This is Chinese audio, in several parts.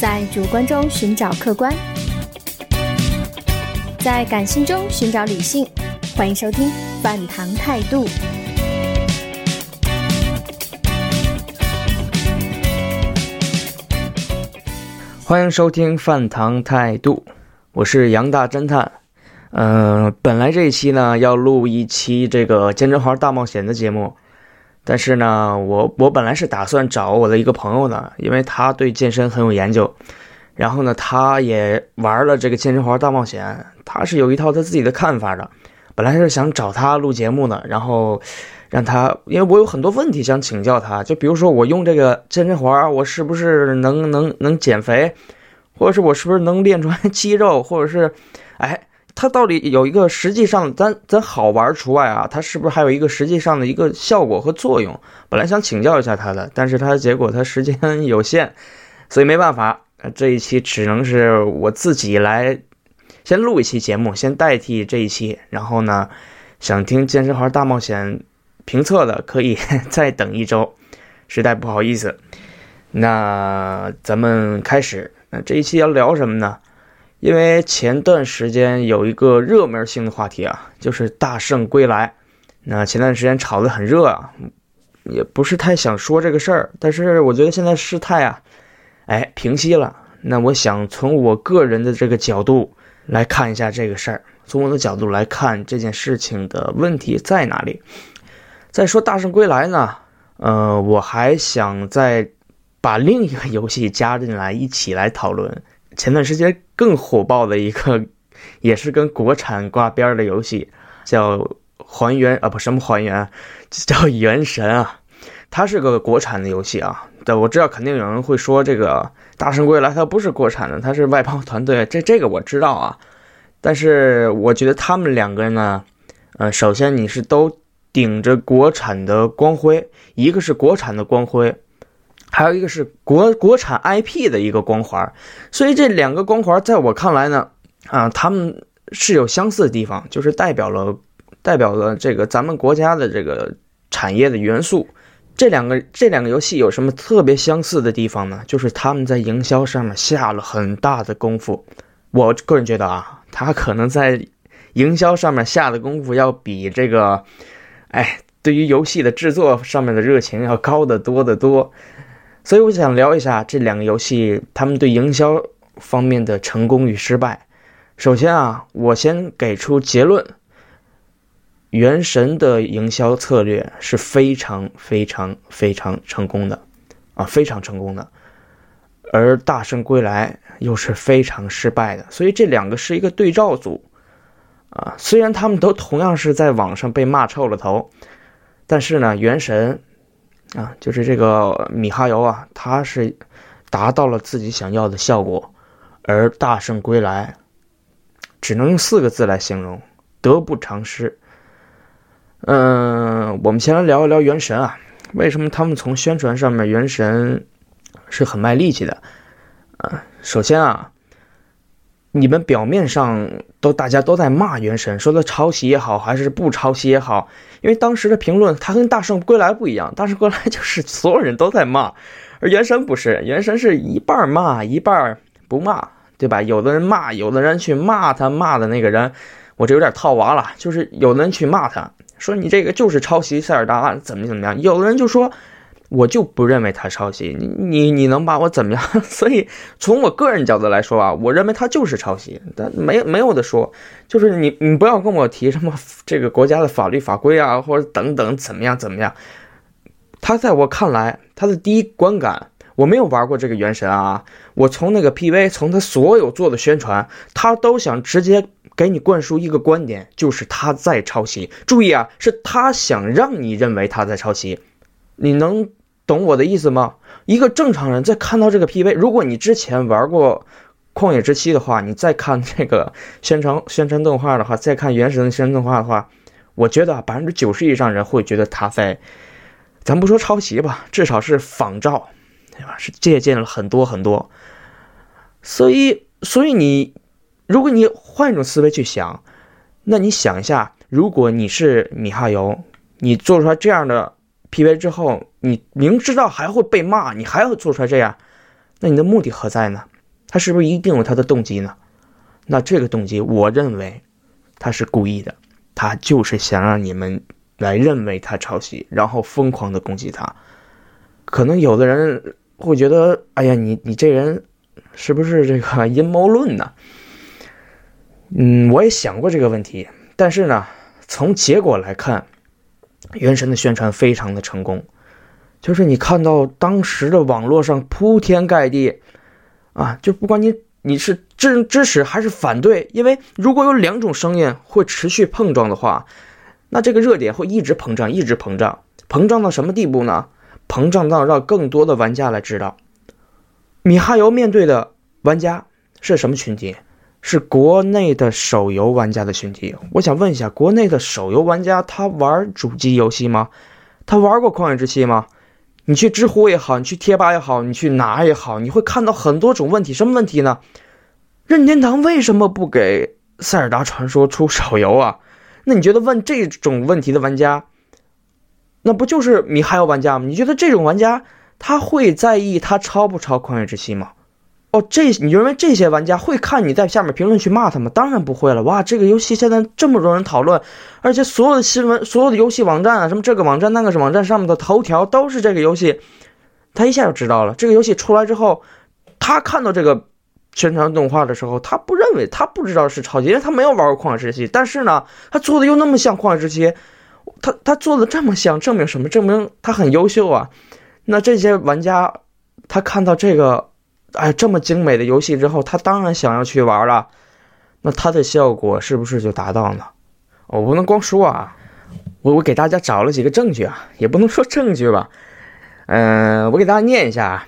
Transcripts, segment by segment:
在主观中寻找客观，在感性中寻找理性。欢迎收听《饭堂态度》。欢迎收听《饭堂态度》，我是杨大侦探。嗯，本来这一期呢要录一期这个健身环大冒险的节目，但是呢，我我本来是打算找我的一个朋友的，因为他对健身很有研究，然后呢，他也玩了这个健身环大冒险，他是有一套他自己的看法的。本来是想找他录节目的，然后让他，因为我有很多问题想请教他，就比如说我用这个健身环，我是不是能能能减肥，或者是我是不是能练出来 肌肉，或者是，哎。它到底有一个实际上，咱咱好玩除外啊，它是不是还有一个实际上的一个效果和作用？本来想请教一下他的，但是他结果他时间有限，所以没办法，这一期只能是我自己来先录一期节目，先代替这一期。然后呢，想听健身环大冒险评测的可以再等一周，实在不好意思。那咱们开始，那这一期要聊什么呢？因为前段时间有一个热门性的话题啊，就是大圣归来。那前段时间炒得很热啊，也不是太想说这个事儿。但是我觉得现在事态啊，哎，平息了。那我想从我个人的这个角度来看一下这个事儿，从我的角度来看这件事情的问题在哪里。再说大圣归来呢，呃，我还想再把另一个游戏加进来一起来讨论。前段时间更火爆的一个，也是跟国产挂边的游戏，叫《还原》啊，不什么还原，叫《原神》啊。它是个国产的游戏啊。对我知道肯定有人会说这个《大圣归来》它不是国产的，它是外包团队。这这个我知道啊。但是我觉得他们两个呢，呃，首先你是都顶着国产的光辉，一个是国产的光辉。还有一个是国国产 IP 的一个光环，所以这两个光环在我看来呢，啊，他们是有相似的地方，就是代表了代表了这个咱们国家的这个产业的元素。这两个这两个游戏有什么特别相似的地方呢？就是他们在营销上面下了很大的功夫。我个人觉得啊，他可能在营销上面下的功夫要比这个，哎，对于游戏的制作上面的热情要高得多得多。所以我想聊一下这两个游戏，他们对营销方面的成功与失败。首先啊，我先给出结论：原神的营销策略是非常非常非常成功的，啊，非常成功的。而大圣归来又是非常失败的，所以这两个是一个对照组，啊，虽然他们都同样是在网上被骂臭了头，但是呢，原神。啊，就是这个米哈游啊，他是达到了自己想要的效果，而大圣归来只能用四个字来形容：得不偿失。嗯，我们先来聊一聊原神啊，为什么他们从宣传上面原神是很卖力气的？啊，首先啊。你们表面上都大家都在骂原神，说的抄袭也好，还是不抄袭也好，因为当时的评论它跟大圣归来不一样，大圣归来就是所有人都在骂，而原神不是，原神是一半骂一半不骂，对吧？有的人骂，有的人去骂他骂的那个人，我这有点套娃了，就是有的人去骂他，说你这个就是抄袭塞尔达，怎么怎么样，有的人就说。我就不认为他抄袭，你你你能把我怎么样？所以从我个人角度来说啊，我认为他就是抄袭，但没没有的说，就是你你不要跟我提什么这个国家的法律法规啊，或者等等怎么样怎么样。他在我看来，他的第一观感，我没有玩过这个原神啊，我从那个 PV，从他所有做的宣传，他都想直接给你灌输一个观点，就是他在抄袭。注意啊，是他想让你认为他在抄袭，你能。懂我的意思吗？一个正常人在看到这个 PV，如果你之前玩过《旷野之息》的话，你再看这个宣传宣传动画的话，再看《原神》的宣传动画的话，我觉得百分之九十以上人会觉得他在，咱不说抄袭吧，至少是仿照，对吧？是借鉴了很多很多。所以，所以你，如果你换一种思维去想，那你想一下，如果你是米哈游，你做出来这样的。PV 之后，你明知道还会被骂，你还要做出来这样，那你的目的何在呢？他是不是一定有他的动机呢？那这个动机，我认为他是故意的，他就是想让你们来认为他抄袭，然后疯狂的攻击他。可能有的人会觉得，哎呀，你你这人是不是这个阴谋论呢？嗯，我也想过这个问题，但是呢，从结果来看，《原神》的宣传非常的成功，就是你看到当时的网络上铺天盖地，啊，就不管你你是支支持还是反对，因为如果有两种声音会持续碰撞的话，那这个热点会一直膨胀，一直膨胀，膨胀到什么地步呢？膨胀到让更多的玩家来知道，米哈游面对的玩家是什么群体？是国内的手游玩家的群体。我想问一下，国内的手游玩家他玩主机游戏吗？他玩过《旷野之息》吗？你去知乎也好，你去贴吧也好，你去哪也好，你会看到很多种问题。什么问题呢？任天堂为什么不给《塞尔达传说》出手游啊？那你觉得问这种问题的玩家，那不就是米哈游玩家吗？你觉得这种玩家他会在意他抄不抄《旷野之息》吗？哦，这你认为这些玩家会看你在下面评论区骂他吗？当然不会了。哇，这个游戏现在这么多人讨论，而且所有的新闻、所有的游戏网站啊，什么这个网站那个网站上面的头条都是这个游戏，他一下就知道了。这个游戏出来之后，他看到这个宣传动画的时候，他不认为他不知道是超级，因为他没有玩过《旷野之息》，但是呢，他做的又那么像《旷野之息》，他他做的这么像，证明什么？证明他很优秀啊。那这些玩家，他看到这个。哎，这么精美的游戏之后，他当然想要去玩了。那它的效果是不是就达到了？我不能光说啊，我我给大家找了几个证据啊，也不能说证据吧。嗯，我给大家念一下啊，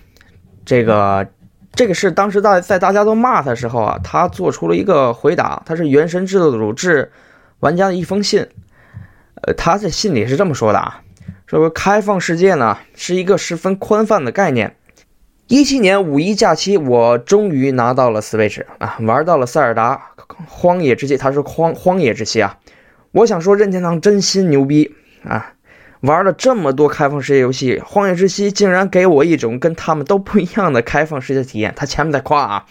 这个这个是当时在在大家都骂他的时候啊，他做出了一个回答，他是原神制度组致玩家的一封信。呃，他在信里是这么说的啊，说开放世界呢是一个十分宽泛的概念。一七年五一假期，我终于拿到了 Switch 啊，玩到了塞尔达荒野之息，它是荒荒野之息啊。我想说，任天堂真心牛逼啊！玩了这么多开放世界游戏，荒野之息竟然给我一种跟他们都不一样的开放世界体验。他前面在夸啊，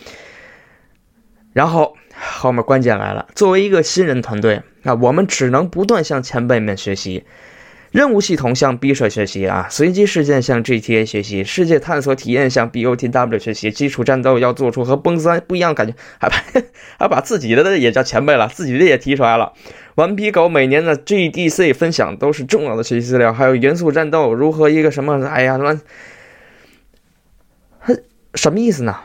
然后后面关键来了，作为一个新人团队啊，我们只能不断向前辈们学习。任务系统向 B 社学习啊，随机事件向 GTA 学习，世界探索体验向 BOTW 学习，基础战斗要做出和崩三不一样感觉，还把 还把自己的也叫前辈了，自己的也提出来了。顽皮狗每年的 GDC 分享都是重要的学习资料，还有元素战斗如何一个什么，哎呀什么，什么意思呢？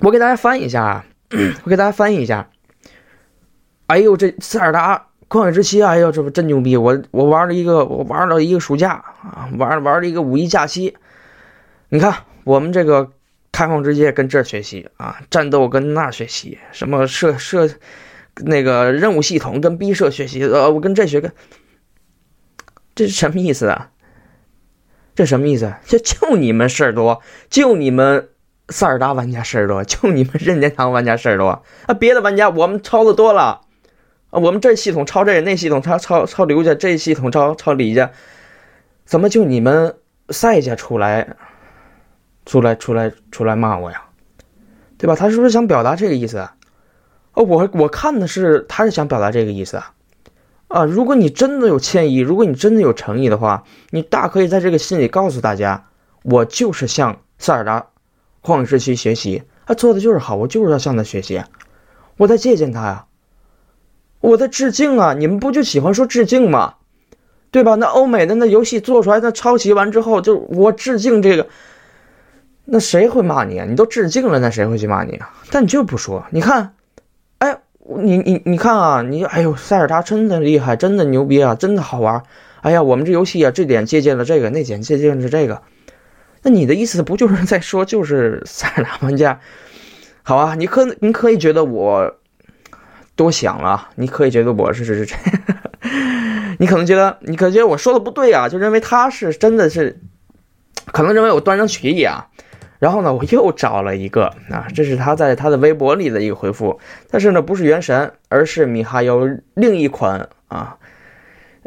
我给大家翻译一下啊，我给大家翻译一下。哎呦，这塞尔达。旷野之息，哎呦，这不真牛逼！我我玩了一个，我玩了一个暑假啊，玩玩了一个五一假期。你看，我们这个开放世界跟这学习啊，战斗跟那学习，什么设设那个任务系统跟 B 社学习，呃，我跟这学个，这是什么意思啊？这什么意思？就就你们事儿多，就你们塞尔达玩家事儿多，就你们任天堂玩家事儿多啊！别的玩家我们抄的多了。啊，我们这系统抄这，那系统抄抄抄刘家，这系统抄抄李家，怎么就你们赛家出来，出来出来出来骂我呀？对吧？他是不是想表达这个意思？哦，我我看的是他是想表达这个意思啊。啊，如果你真的有歉意，如果你真的有诚意的话，你大可以在这个信里告诉大家，我就是向塞尔达旷野之息学习，他做的就是好，我就是要向他学习，我在借鉴他呀。我在致敬啊！你们不就喜欢说致敬吗？对吧？那欧美的那游戏做出来，那抄袭完之后，就我致敬这个，那谁会骂你啊？你都致敬了，那谁会去骂你啊？但你就不说，你看，哎，你你你看啊，你哎呦，塞尔达真的厉害，真的牛逼啊，真的好玩。哎呀，我们这游戏啊，这点借鉴了这个，那点借鉴了这个。那你的意思不就是在说，就是塞尔达玩家？好啊，你可你可以觉得我。多想了，你可以觉得我是是是，你可能觉得你可能觉得我说的不对啊，就认为他是真的是，可能认为我断章取义啊。然后呢，我又找了一个啊，这是他在他的微博里的一个回复，但是呢，不是原神，而是米哈游另一款啊，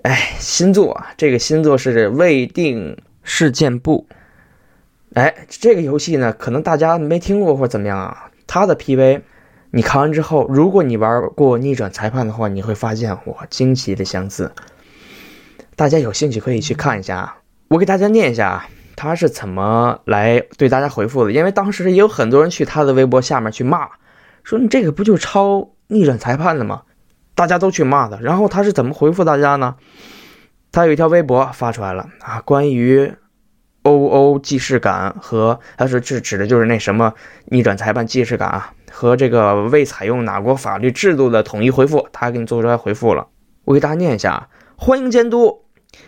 哎，新作啊，这个新作是未定事件簿。哎，这个游戏呢，可能大家没听过或者怎么样啊？它的 PV，你看完之后，如果你玩过逆转裁判的话，你会发现哇，惊奇的相似。大家有兴趣可以去看一下啊。我给大家念一下啊，他是怎么来对大家回复的？因为当时也有很多人去他的微博下面去骂，说你这个不就抄逆转裁判的吗？大家都去骂他。然后他是怎么回复大家呢？他有一条微博发出来了啊，关于 OO 既视感和他说这指的就是那什么逆转裁判既视感啊，和这个未采用哪国法律制度的统一回复，他给你做出来回复了。我给大家念一下啊：欢迎监督。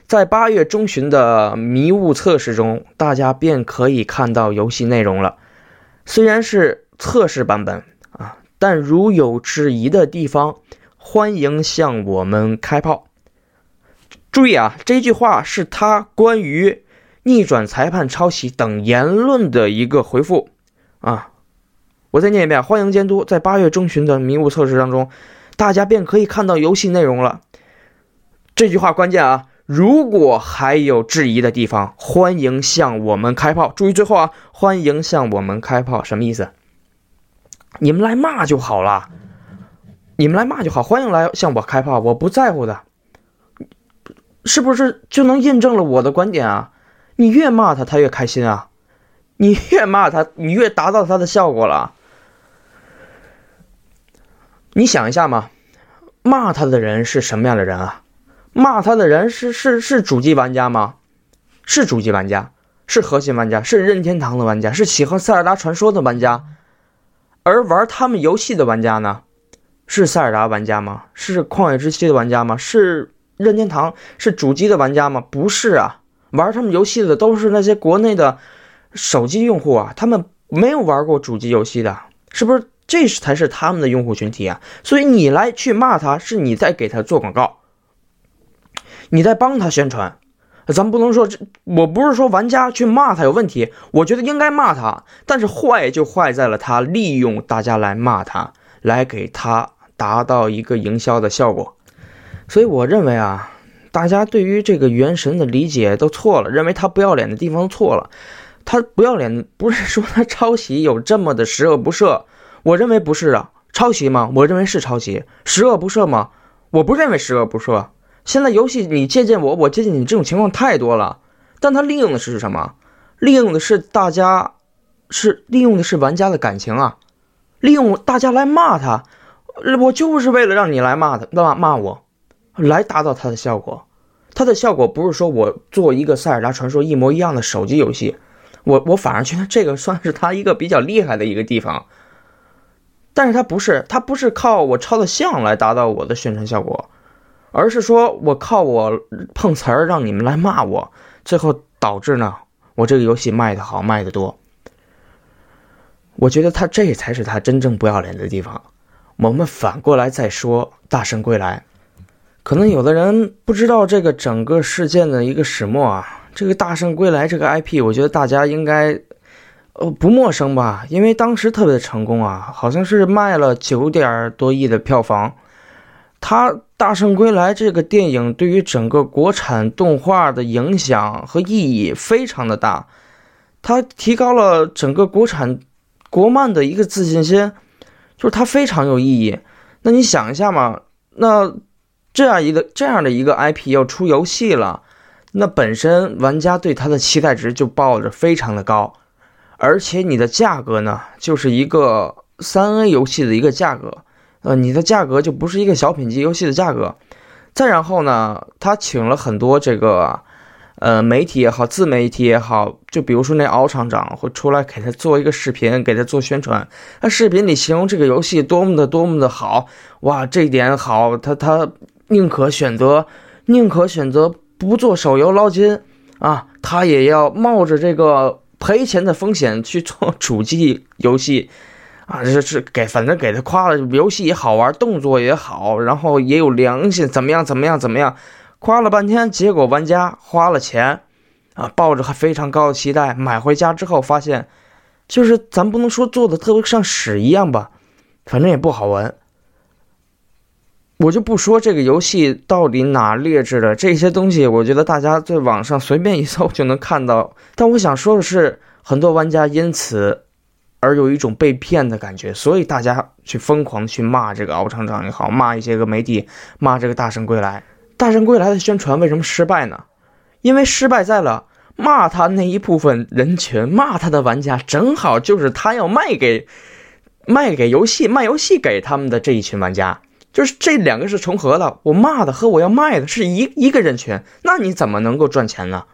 在八月中旬的迷雾测试中，大家便可以看到游戏内容了。虽然是测试版本啊，但如有质疑的地方，欢迎向我们开炮。注意啊，这句话是他关于逆转裁判抄袭等言论的一个回复啊。我再念一遍：欢迎监督。在八月中旬的迷雾测试当中，大家便可以看到游戏内容了。这句话关键啊。如果还有质疑的地方，欢迎向我们开炮。注意最后啊，欢迎向我们开炮，什么意思？你们来骂就好了，你们来骂就好，欢迎来向我开炮，我不在乎的，是不是就能印证了我的观点啊？你越骂他，他越开心啊，你越骂他，你越达到他的效果了。你想一下嘛，骂他的人是什么样的人啊？骂他的人是是是主机玩家吗？是主机玩家，是核心玩家，是任天堂的玩家，是喜欢塞尔达传说的玩家。而玩他们游戏的玩家呢？是塞尔达玩家吗？是旷野之息的玩家吗？是任天堂是主机的玩家吗？不是啊，玩他们游戏的都是那些国内的手机用户啊，他们没有玩过主机游戏的，是不是？这是才是他们的用户群体啊。所以你来去骂他，是你在给他做广告。你在帮他宣传，咱不能说这，我不是说玩家去骂他有问题，我觉得应该骂他，但是坏就坏在了他利用大家来骂他，来给他达到一个营销的效果。所以我认为啊，大家对于这个原神的理解都错了，认为他不要脸的地方错了。他不要脸不是说他抄袭有这么的十恶不赦，我认为不是啊，抄袭吗？我认为是抄袭，十恶不赦吗？我不认为十恶不赦。现在游戏你借鉴我，我借鉴你，这种情况太多了。但他利用的是什么？利用的是大家，是利用的是玩家的感情啊！利用大家来骂他，我就是为了让你来骂他，骂骂我，来达到他的效果。他的效果不是说我做一个塞尔达传说一模一样的手机游戏，我我反而觉得这个算是他一个比较厉害的一个地方。但是他不是，他不是靠我抄的像来达到我的宣传效果。而是说我靠我碰瓷儿让你们来骂我，最后导致呢我这个游戏卖的好卖的多。我觉得他这才是他真正不要脸的地方。我们反过来再说《大圣归来》，可能有的人不知道这个整个事件的一个始末啊。这个《大圣归来》这个 IP，我觉得大家应该呃不陌生吧？因为当时特别的成功啊，好像是卖了九点多亿的票房。他《大圣归来》这个电影对于整个国产动画的影响和意义非常的大，它提高了整个国产国漫的一个自信心，就是它非常有意义。那你想一下嘛，那这样一个这样的一个 IP 要出游戏了，那本身玩家对它的期待值就抱着非常的高，而且你的价格呢，就是一个三 A 游戏的一个价格。呃，你的价格就不是一个小品级游戏的价格，再然后呢，他请了很多这个，呃，媒体也好，自媒体也好，就比如说那敖厂长会出来给他做一个视频，给他做宣传。那视频里形容这个游戏多么的多么的好，哇，这点好，他他宁可选择宁可选择不做手游捞金啊，他也要冒着这个赔钱的风险去做主机游戏。啊，这是给，反正给他夸了，游戏也好玩，动作也好，然后也有良心，怎么样，怎么样，怎么样，夸了半天，结果玩家花了钱，啊，抱着非常高的期待买回家之后，发现，就是咱不能说做的特别像屎一样吧，反正也不好闻。我就不说这个游戏到底哪劣质了，这些东西我觉得大家在网上随便一搜就能看到。但我想说的是，很多玩家因此而有一种被骗的感觉，所以大家去疯狂去骂这个敖厂长也好，骂一些个媒体，骂这个《大圣归来》。《大圣归来》的宣传为什么失败呢？因为失败在了骂他那一部分人群，骂他的玩家正好就是他要卖给卖给游戏卖游戏给他们的这一群玩家。就是这两个是重合的，我骂的和我要卖的是一一个人群，那你怎么能够赚钱呢？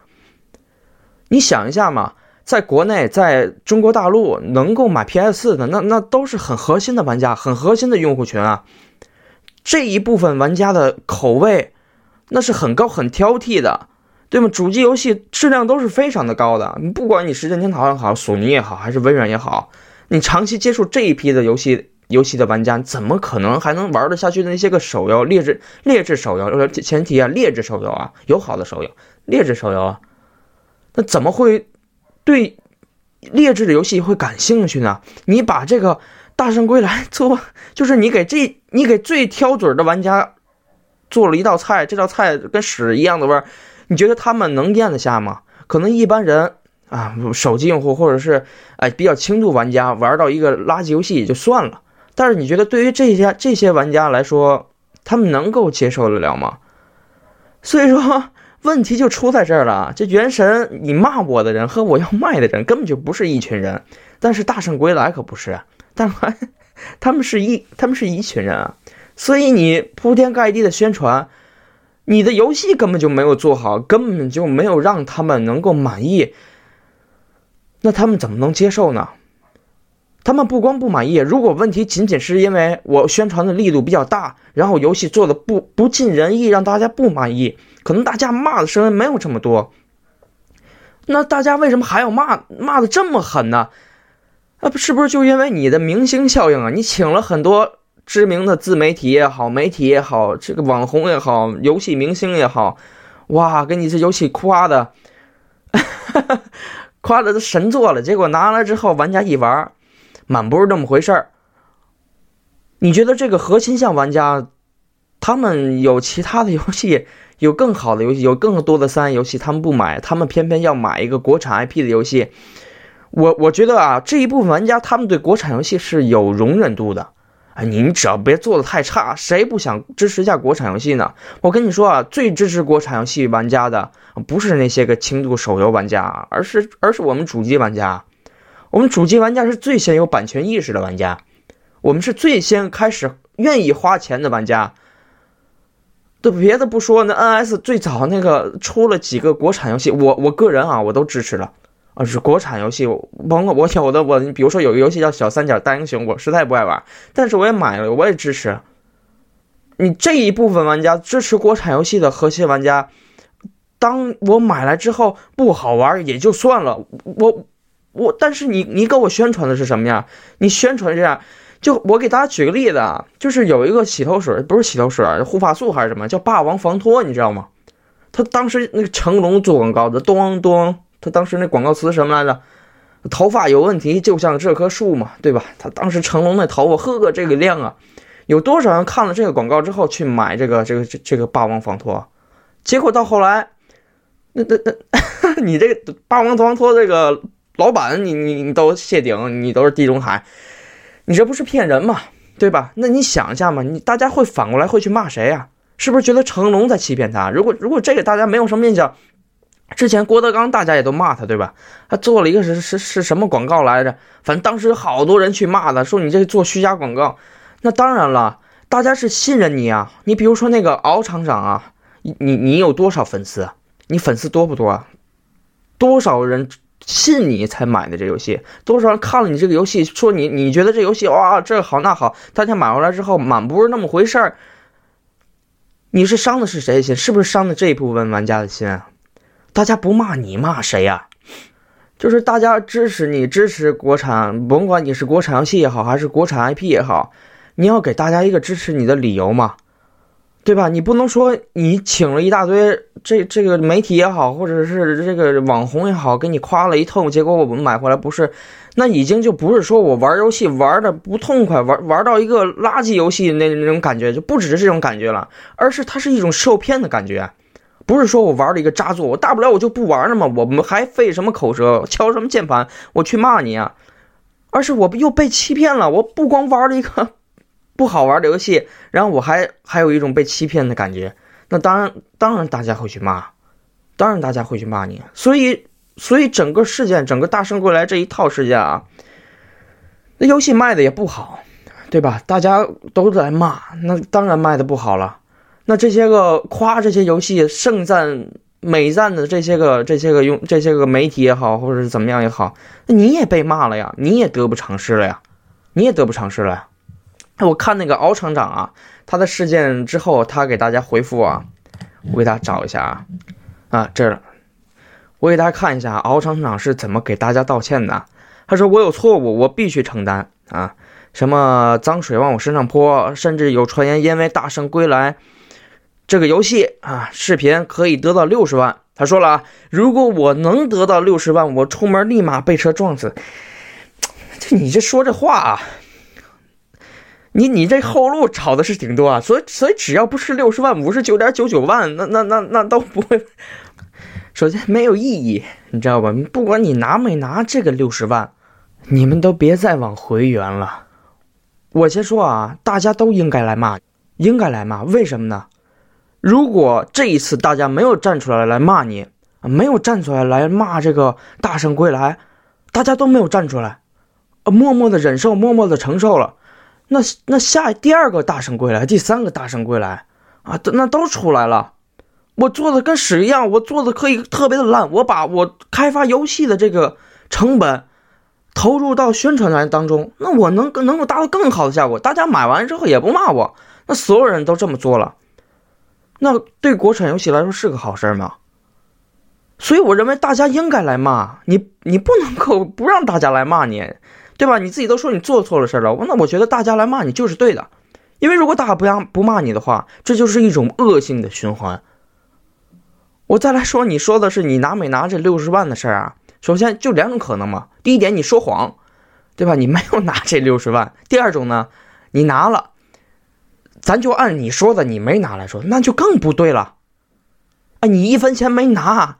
你想一下嘛，在国内，在中国大陆能够买 PS 四的，那那都是很核心的玩家，很核心的用户群啊。这一部分玩家的口味，那是很高、很挑剔的，对吗？主机游戏质量都是非常的高的，不管你是任天堂也好，索尼也好，还是微软也好，你长期接触这一批的游戏。游戏的玩家怎么可能还能玩得下去的那些个手游劣质劣质手游？前提啊，劣质手游啊，有好的手游，劣质手游啊，那怎么会对劣质的游戏会感兴趣呢？你把这个《大圣归来》做，就是你给这你给最挑嘴的玩家做了一道菜，这道菜跟屎一样的味儿，你觉得他们能咽得下吗？可能一般人。啊，手机用户或者是哎比较轻度玩家玩到一个垃圾游戏也就算了。但是你觉得对于这些这些玩家来说，他们能够接受得了吗？所以说问题就出在这儿了。这原神你骂我的人和我要卖的人根本就不是一群人，但是大圣归来可不是，但他们是一他们是一群人啊。所以你铺天盖地的宣传，你的游戏根本就没有做好，根本就没有让他们能够满意，那他们怎么能接受呢？他们不光不满意，如果问题仅仅是因为我宣传的力度比较大，然后游戏做的不不尽人意，让大家不满意，可能大家骂的声音没有这么多。那大家为什么还要骂骂的这么狠呢？啊，不是不是就因为你的明星效应啊？你请了很多知名的自媒体也好，媒体也好，这个网红也好，游戏明星也好，哇，给你这游戏夸的，夸的都神作了，结果拿来之后，玩家一玩。满不是这么回事儿。你觉得这个核心向玩家，他们有其他的游戏，有更好的游戏，有更多的三 A 游戏，他们不买，他们偏偏要买一个国产 IP 的游戏。我我觉得啊，这一部分玩家他们对国产游戏是有容忍度的。哎，你只要别做的太差，谁不想支持一下国产游戏呢？我跟你说啊，最支持国产游戏玩家的不是那些个轻度手游玩家，而是而是我们主机玩家。我们主机玩家是最先有版权意识的玩家，我们是最先开始愿意花钱的玩家。都别的不说，那 NS 最早那个出了几个国产游戏，我我个人啊，我都支持了啊，是国产游戏。甭管我有的我，比如说有个游戏叫《小三角大英雄》，我实在不爱玩，但是我也买了，我也支持。你这一部分玩家支持国产游戏的核心玩家，当我买来之后不好玩也就算了，我。我但是你你给我宣传的是什么呀？你宣传这样，就我给大家举个例子啊，就是有一个洗头水，不是洗头水，护发素还是什么，叫霸王防脱，你知道吗？他当时那个成龙做广告的，咚咚，他当时那广告词什么来着？头发有问题就像这棵树嘛，对吧？他当时成龙那头发，呵，这个亮啊！有多少人看了这个广告之后去买这个这个这这个霸王防脱？结果到后来，那那那，你这个霸王防脱这个。老板，你你你都谢顶，你都是地中海，你这不是骗人吗？对吧？那你想一下嘛，你大家会反过来会去骂谁呀？是不是觉得成龙在欺骗他？如果如果这个大家没有什么印象，之前郭德纲大家也都骂他，对吧？他做了一个是是是什么广告来着？反正当时好多人去骂他，说你这做虚假广告。那当然了，大家是信任你啊。你比如说那个敖厂长啊，你你有多少粉丝？你粉丝多不多啊？多少人？信你才买的这游戏，多少人看了你这个游戏，说你你觉得这游戏哇这好那好，大家买回来之后满不是那么回事儿。你是伤的是谁的心？是不是伤的这一部分玩家的心啊？大家不骂你骂谁呀？就是大家支持你支持国产，甭管你是国产游戏也好，还是国产 IP 也好，你要给大家一个支持你的理由嘛。对吧？你不能说你请了一大堆这这个媒体也好，或者是这个网红也好，给你夸了一通，结果我们买回来不是，那已经就不是说我玩游戏玩的不痛快，玩玩到一个垃圾游戏那那种感觉，就不只是这种感觉了，而是它是一种受骗的感觉，不是说我玩了一个渣作，我大不了我就不玩了嘛，我们还费什么口舌，敲什么键盘，我去骂你啊，而是我又被欺骗了，我不光玩了一个。不好玩的游戏，然后我还还有一种被欺骗的感觉，那当然当然大家会去骂，当然大家会去骂你，所以所以整个事件，整个大圣归来这一套事件啊，那游戏卖的也不好，对吧？大家都在骂，那当然卖的不好了。那这些个夸这些游戏盛赞美赞的这些个这些个用这些个媒体也好，或者是怎么样也好，那你也被骂了呀，你也得不偿失了呀，你也得不偿失了。呀。我看那个敖厂长啊，他的事件之后，他给大家回复啊，我给大家找一下啊，啊这儿，我给大家看一下敖厂长是怎么给大家道歉的。他说我有错误，我必须承担啊，什么脏水往我身上泼，甚至有传言因为大圣归来这个游戏啊视频可以得到六十万。他说了啊，如果我能得到六十万，我出门立马被车撞死。这你这说这话啊？你你这后路炒的是挺多啊，所以所以只要不是六十万五十九点九九万，那那那那都不会。首先没有意义，你知道吧？不管你拿没拿这个六十万，你们都别再往回圆了。我先说啊，大家都应该来骂，应该来骂。为什么呢？如果这一次大家没有站出来来骂你，没有站出来来骂这个大圣归来，大家都没有站出来，默默的忍受，默默的承受了。那那下第二个大圣归来，第三个大圣归来，啊，那都出来了。我做的跟屎一样，我做的可以特别的烂。我把我开发游戏的这个成本投入到宣传来当中，那我能能够达到更好的效果。大家买完之后也不骂我，那所有人都这么做了，那对国产游戏来说是个好事吗？所以我认为大家应该来骂你，你不能够不让大家来骂你。对吧？你自己都说你做错了事了，那我觉得大家来骂你就是对的，因为如果大家不让不骂你的话，这就是一种恶性的循环。我再来说，你说的是你拿没拿这六十万的事儿啊？首先就两种可能嘛，第一点你说谎，对吧？你没有拿这六十万。第二种呢，你拿了，咱就按你说的你没拿来说，那就更不对了。哎，你一分钱没拿，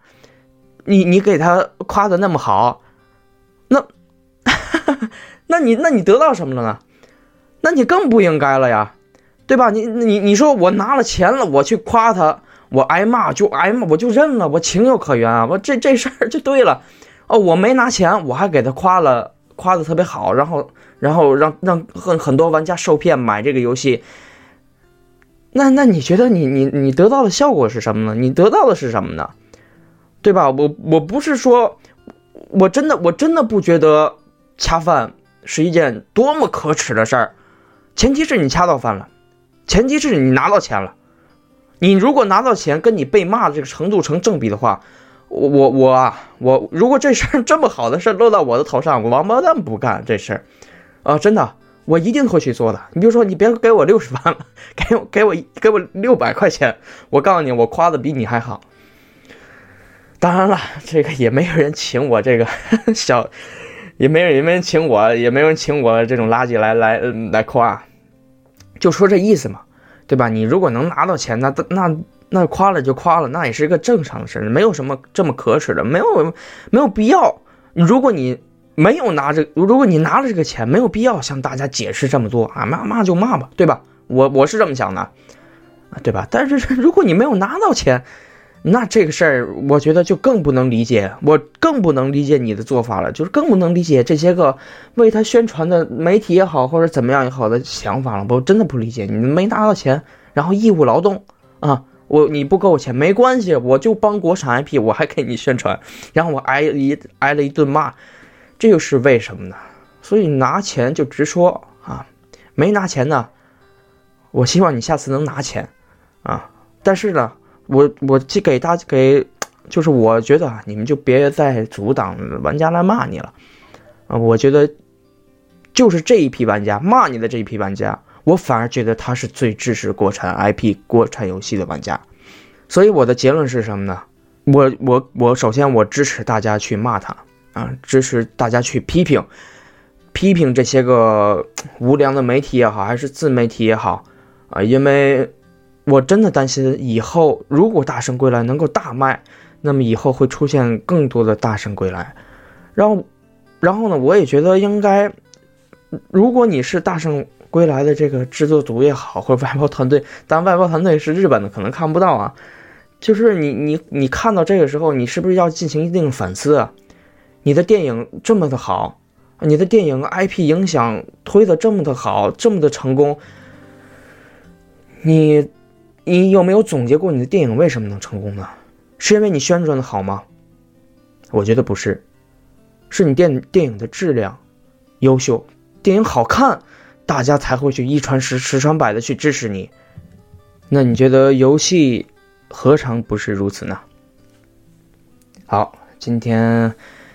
你你给他夸的那么好。那那你那你得到什么了呢？那你更不应该了呀，对吧？你你你说我拿了钱了，我去夸他，我挨骂就挨骂，我就认了，我情有可原啊。我这这事儿就对了。哦，我没拿钱，我还给他夸了，夸的特别好，然后然后让让很很多玩家受骗买这个游戏。那那你觉得你你你得到的效果是什么呢？你得到的是什么呢？对吧？我我不是说，我真的我真的不觉得。恰饭是一件多么可耻的事儿，前提是你恰到饭了，前提是你拿到钱了。你如果拿到钱跟你被骂的这个程度成正比的话，我我我啊，我如果这事儿 这么好的事儿落到我的头上，我王八蛋不干这事儿啊！真的，我一定会去做的。你比如说，你别给我六十万了，给我给我给我六百块钱，我告诉你，我夸的比你还好。当然了，这个也没有人请我这个 小。也没人，也没人请我，也没人请我这种垃圾来来来夸，就说这意思嘛，对吧？你如果能拿到钱，那那那夸了就夸了，那也是一个正常的事，没有什么这么可耻的，没有没有必要。如果你没有拿着，如果你拿了这个钱，没有必要向大家解释这么多啊，骂骂就骂吧，对吧？我我是这么想的，对吧？但是如果你没有拿到钱，那这个事儿，我觉得就更不能理解，我更不能理解你的做法了，就是更不能理解这些个为他宣传的媒体也好，或者怎么样也好的想法了。我真的不理解，你没拿到钱，然后义务劳动啊，我你不给我钱没关系，我就帮国产 IP，我还给你宣传，然后我挨一挨了一顿骂，这又是为什么呢？所以拿钱就直说啊，没拿钱呢，我希望你下次能拿钱啊，但是呢。我我去给大家给，就是我觉得啊，你们就别再阻挡玩家来骂你了，啊，我觉得就是这一批玩家骂你的这一批玩家，我反而觉得他是最支持国产 IP、国产游戏的玩家。所以我的结论是什么呢？我我我首先我支持大家去骂他啊，支持大家去批评，批评这些个无良的媒体也好，还是自媒体也好啊，因为我真的担心以后如果《大圣归来》能够大卖，那么以后会出现更多的《大圣归来》，然后，然后呢，我也觉得应该，如果你是《大圣归来》的这个制作组也好，或者外包团队，但外包团队是日本的，可能看不到啊。就是你你你看到这个时候，你是不是要进行一定反思啊？你的电影这么的好，你的电影 IP 影响推的这么的好，这么的成功，你你有没有总结过你的电影为什么能成功呢？是因为你宣传的好吗？我觉得不是，是你电电影的质量优秀，电影好看，大家才会去一传十，十传百的去支持你。那你觉得游戏？何尝不是如此呢？好，今天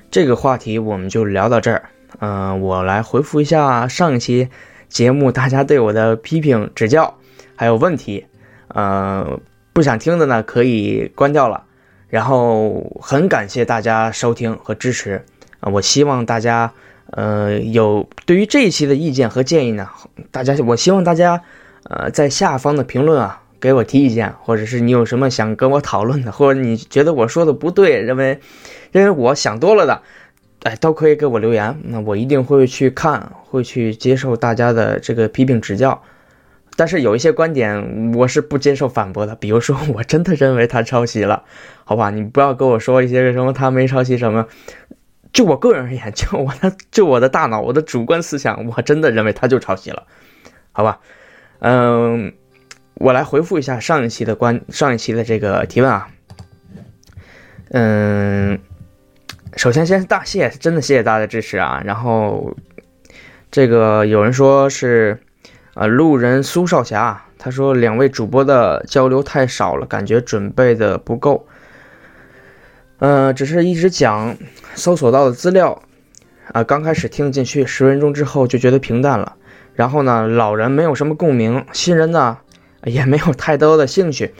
这个话题我们就聊到这儿。嗯，我来回复一下上一期节目大家对我的批评指教还有问题。呃，不想听的呢可以关掉了。然后很感谢大家收听和支持啊！我希望大家呃有对于这一期的意见和建议呢，大家我希望大家呃在下方的评论啊。给我提意见，或者是你有什么想跟我讨论的，或者你觉得我说的不对，认为认为我想多了的，哎，都可以给我留言，那我一定会去看，会去接受大家的这个批评指教。但是有一些观点我是不接受反驳的，比如说我真的认为他抄袭了，好吧，你不要跟我说一些什么他没抄袭什么，就我个人而言，就我的就我的大脑，我的主观思想，我真的认为他就抄袭了，好吧，嗯。我来回复一下上一期的关上一期的这个提问啊，嗯，首先先大谢，真的谢谢大家的支持啊。然后这个有人说是啊，路人苏少侠，他说两位主播的交流太少了，感觉准备的不够。嗯，只是一直讲搜索到的资料啊，刚开始听进去十分钟之后就觉得平淡了。然后呢，老人没有什么共鸣，新人呢。也没有太多的兴趣，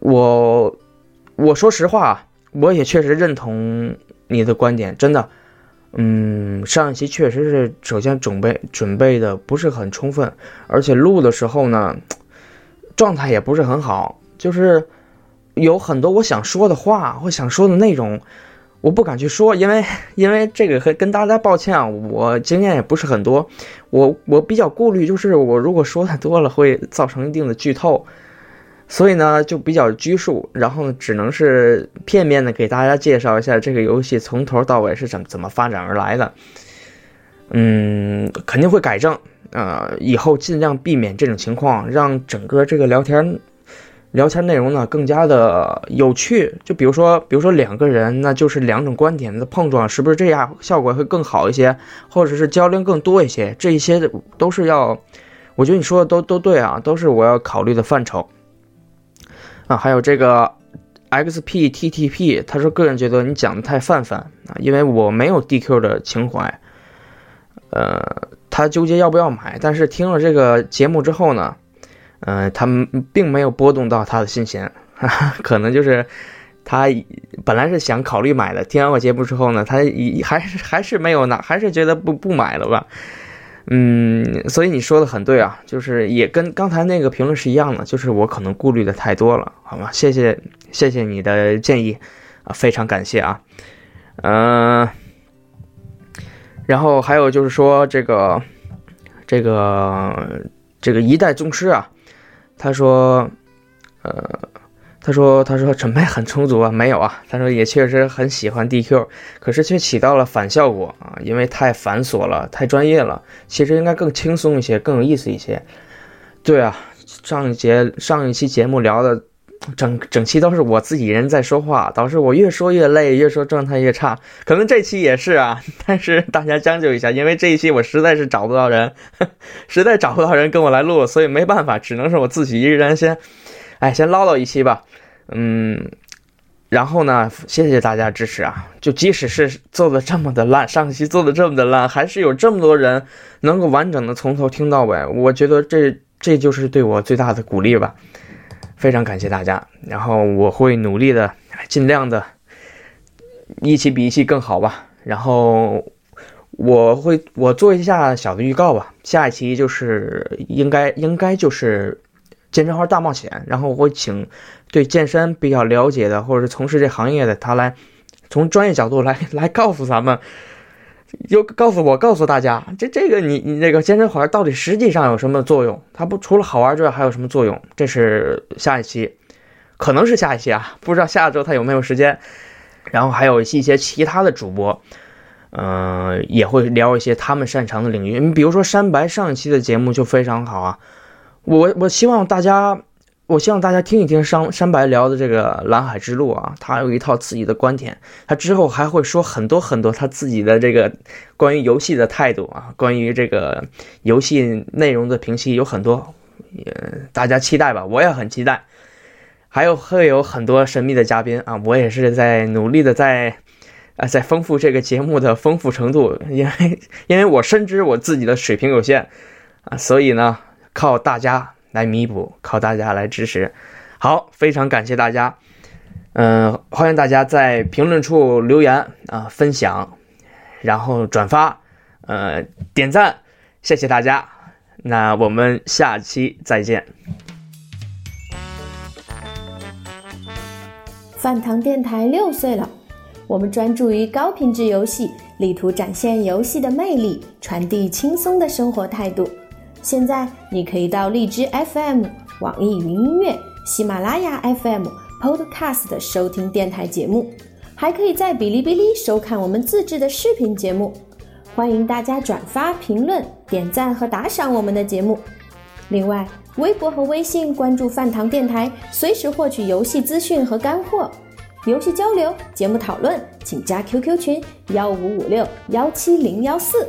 我我说实话，我也确实认同你的观点，真的，嗯，上一期确实是首先准备准备的不是很充分，而且录的时候呢，状态也不是很好，就是有很多我想说的话或想说的内容。我不敢去说，因为因为这个跟跟大家抱歉啊，我经验也不是很多，我我比较顾虑，就是我如果说的多了会造成一定的剧透，所以呢就比较拘束，然后只能是片面的给大家介绍一下这个游戏从头到尾是怎么怎么发展而来的，嗯，肯定会改正，呃，以后尽量避免这种情况，让整个这个聊天。聊天内容呢更加的有趣，就比如说，比如说两个人，那就是两种观点的碰撞，是不是这样效果会更好一些，或者是交流更多一些？这一些都是要，我觉得你说的都都对啊，都是我要考虑的范畴啊。还有这个 XPTTP，他说个人觉得你讲的太泛泛啊，因为我没有 DQ 的情怀，呃，他纠结要不要买，但是听了这个节目之后呢？嗯，他并没有波动到他的心弦，哈哈可能就是他本来是想考虑买的，听完我节目之后呢，他还是还是没有拿，还是觉得不不买了吧。嗯，所以你说的很对啊，就是也跟刚才那个评论是一样的，就是我可能顾虑的太多了，好吗？谢谢谢谢你的建议啊，非常感谢啊。嗯，然后还有就是说这个这个这个一代宗师啊。他说：“呃，他说，他说准备很充足啊，没有啊。他说也确实很喜欢 DQ，可是却起到了反效果啊，因为太繁琐了，太专业了。其实应该更轻松一些，更有意思一些。对啊，上一节上一期节目聊的。”整整期都是我自己人在说话，导致我越说越累，越说状态越差。可能这期也是啊，但是大家将就一下，因为这一期我实在是找不到人，实在找不到人跟我来录，所以没办法，只能是我自己一人先，哎，先唠叨一期吧。嗯，然后呢，谢谢大家支持啊！就即使是做的这么的烂，上期做的这么的烂，还是有这么多人能够完整的从头听到尾，我觉得这这就是对我最大的鼓励吧。非常感谢大家，然后我会努力的，尽量的，一期比一期更好吧。然后我会我做一下小的预告吧，下一期就是应该应该就是健身环大冒险，然后我会请对健身比较了解的或者是从事这行业的他来从专业角度来 来告诉咱们。又告诉我，告诉大家，这这个你你那个健身环到底实际上有什么作用？它不除了好玩之外还有什么作用？这是下一期，可能是下一期啊，不知道下周他有没有时间。然后还有一些其他的主播，嗯，也会聊一些他们擅长的领域。你比如说山白上一期的节目就非常好啊，我我希望大家。我希望大家听一听山山白聊的这个蓝海之路啊，他有一套自己的观点，他之后还会说很多很多他自己的这个关于游戏的态度啊，关于这个游戏内容的评析有很多，也大家期待吧，我也很期待。还有会有很多神秘的嘉宾啊，我也是在努力的在啊在丰富这个节目的丰富程度，因为因为我深知我自己的水平有限啊，所以呢靠大家。来弥补，靠大家来支持。好，非常感谢大家。嗯，欢迎大家在评论处留言啊，分享，然后转发，呃，点赞，谢谢大家。那我们下期再见。饭堂电台六岁了，我们专注于高品质游戏，力图展现游戏的魅力，传递轻松的生活态度。现在你可以到荔枝 FM、网易云音乐、喜马拉雅 FM、Podcast 收听电台节目，还可以在哔哩哔哩收看我们自制的视频节目。欢迎大家转发、评论、点赞和打赏我们的节目。另外，微博和微信关注饭堂电台，随时获取游戏资讯和干货。游戏交流、节目讨论，请加 QQ 群：幺五五六幺七零幺四。